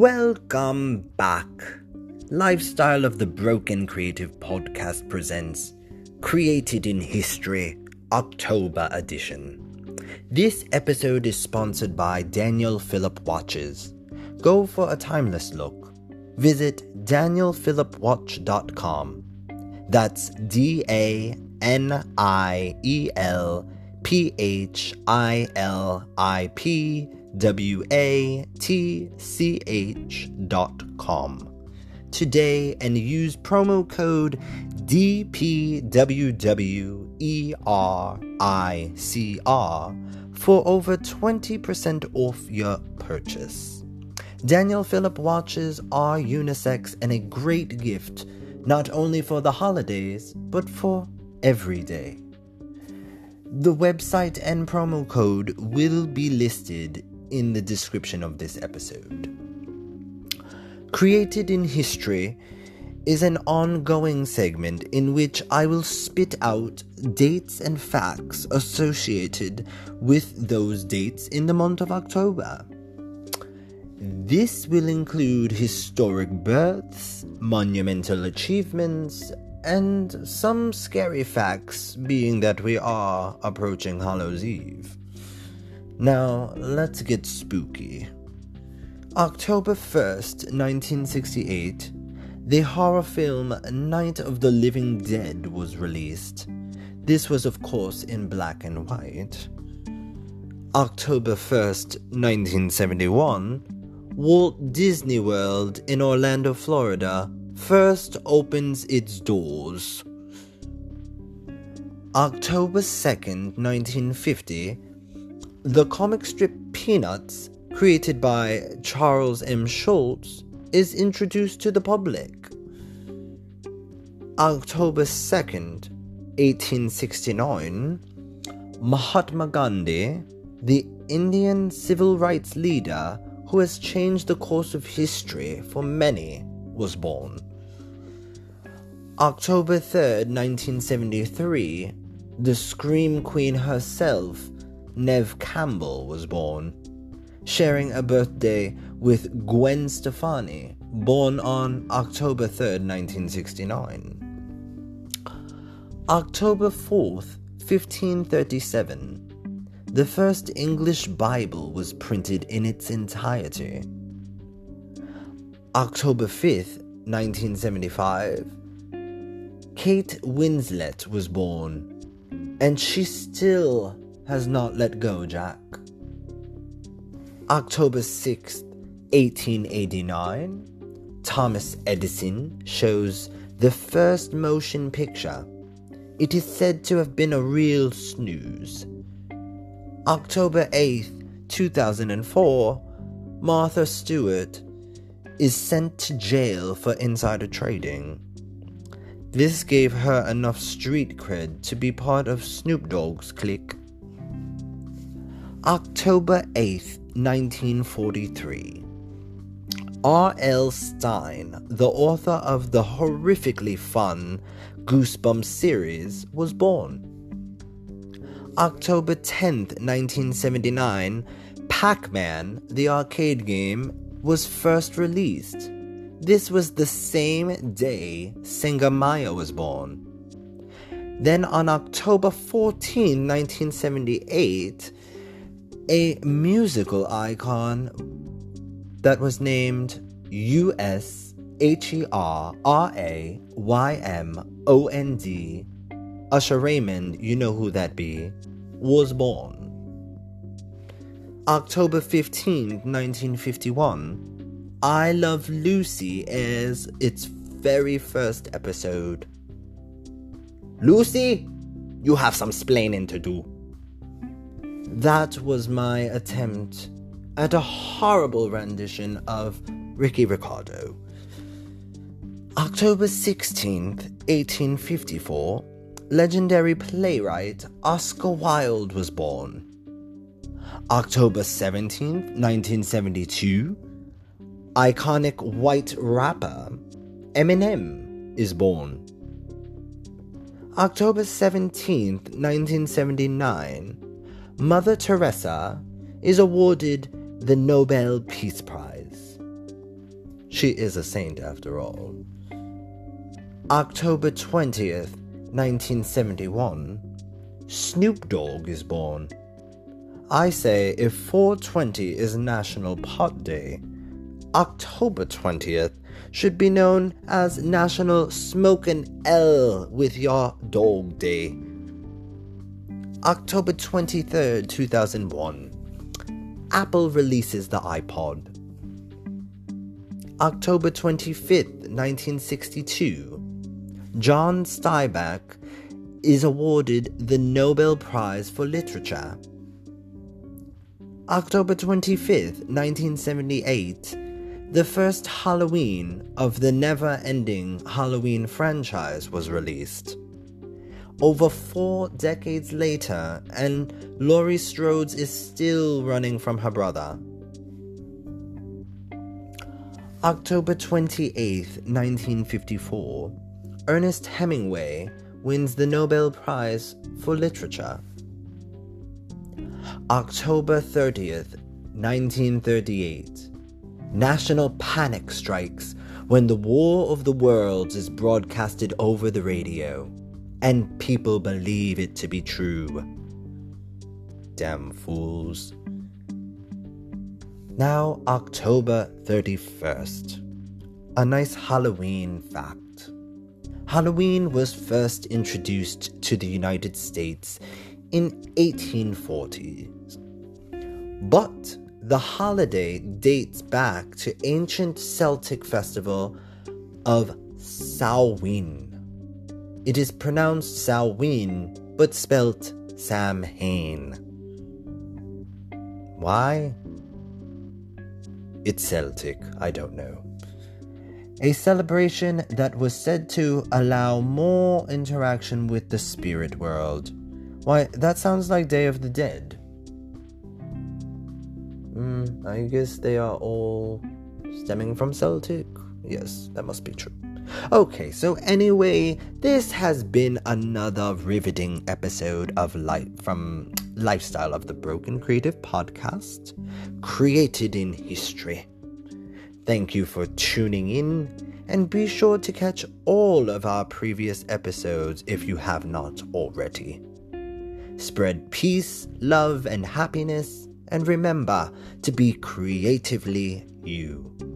Welcome back. Lifestyle of the Broken Creative Podcast presents Created in History, October edition. This episode is sponsored by Daniel Philip Watches. Go for a timeless look. Visit danielphilipwatch.com. That's D A N I E L P H I L I P W A T C H dot com today and use promo code DPWWERICR for over 20% off your purchase. Daniel Philip watches are unisex and a great gift not only for the holidays but for every day. The website and promo code will be listed in the description of this episode. Created in History is an ongoing segment in which I will spit out dates and facts associated with those dates in the month of October. This will include historic births, monumental achievements, and some scary facts, being that we are approaching Hallows Eve. Now, let's get spooky. October 1st, 1968, the horror film Night of the Living Dead was released. This was, of course, in black and white. October 1st, 1971, Walt Disney World in Orlando, Florida, first opens its doors. October 2nd, 1950, the comic strip Peanuts, created by Charles M. Schulz, is introduced to the public. October 2nd, 1869, Mahatma Gandhi, the Indian civil rights leader who has changed the course of history for many, was born. October 3rd, 1973, the Scream Queen herself, Neve Campbell, was born, sharing a birthday with Gwen Stefani, born on October 3rd, 1969. October 4th, 1537, the first English Bible was printed in its entirety. October 5th, 1975, Kate Winslet was born, and she still has not let go, Jack. October 6th, 1889, Thomas Edison shows the first motion picture. It is said to have been a real snooze. October 8th, 2004, Martha Stewart is sent to jail for insider trading. This gave her enough street cred to be part of Snoop Dogg's clique. October 8th, 1943. R.L. Stine, the author of the horrifically fun Goosebumps series, was born. October 10th, 1979, Pac Man, the arcade game, was first released. This was the same day singer Mya was born. Then on October 14, 1978, a musical icon that was named U.S. H-E-R-R-A-Y-M-O-N-D, Usher Raymond, you know who that be, was born. October 15, 1951, I Love Lucy airs its very first episode. Lucy, you have some splaining to do. That was my attempt at a horrible rendition of Ricky Ricardo. October 16th, 1854, legendary playwright Oscar Wilde was born. October 17th, 1972, iconic white rapper Eminem is born. October 17th, 1979, Mother Teresa is awarded the Nobel Peace Prize. She is a saint after all. October 20th, 1971, Snoop Dogg is born. I say if 420 is National Pot Day, October 20th should be known as National Smokin' L with Your Dog Day. October 23rd, 2001, Apple releases the iPod. October 25th, 1962, John Steinbeck is awarded the Nobel Prize for Literature. October 25th, 1978, the first Halloween of the never ending Halloween franchise was released. Over four decades later, and Laurie Strode is still running from her brother. October 28, 1954, Ernest Hemingway wins the Nobel Prize for Literature. October 30th, 1938, national panic strikes when the War of the Worlds is broadcasted over the radio, and people believe it to be true. Damn fools. Now, October 31st. A nice Halloween fact. Halloween was first introduced to the United States in 1840. But the holiday dates back to ancient Celtic festival of Samhain. It is pronounced Samhain, but spelt Samhain. Why? It's Celtic, I don't know. A celebration that was said to allow more interaction with the spirit world. Why, that sounds like Day of the Dead. Mm, I guess they are all stemming from Celtic. Yes, that must be true. Okay, so anyway, this has been another riveting episode of Life from Lifestyle of the Broken Creative podcast, created in history. Thank you for tuning in, and be sure to catch all of our previous episodes if you have not already. Spread peace, love, and happiness and remember to be creatively you.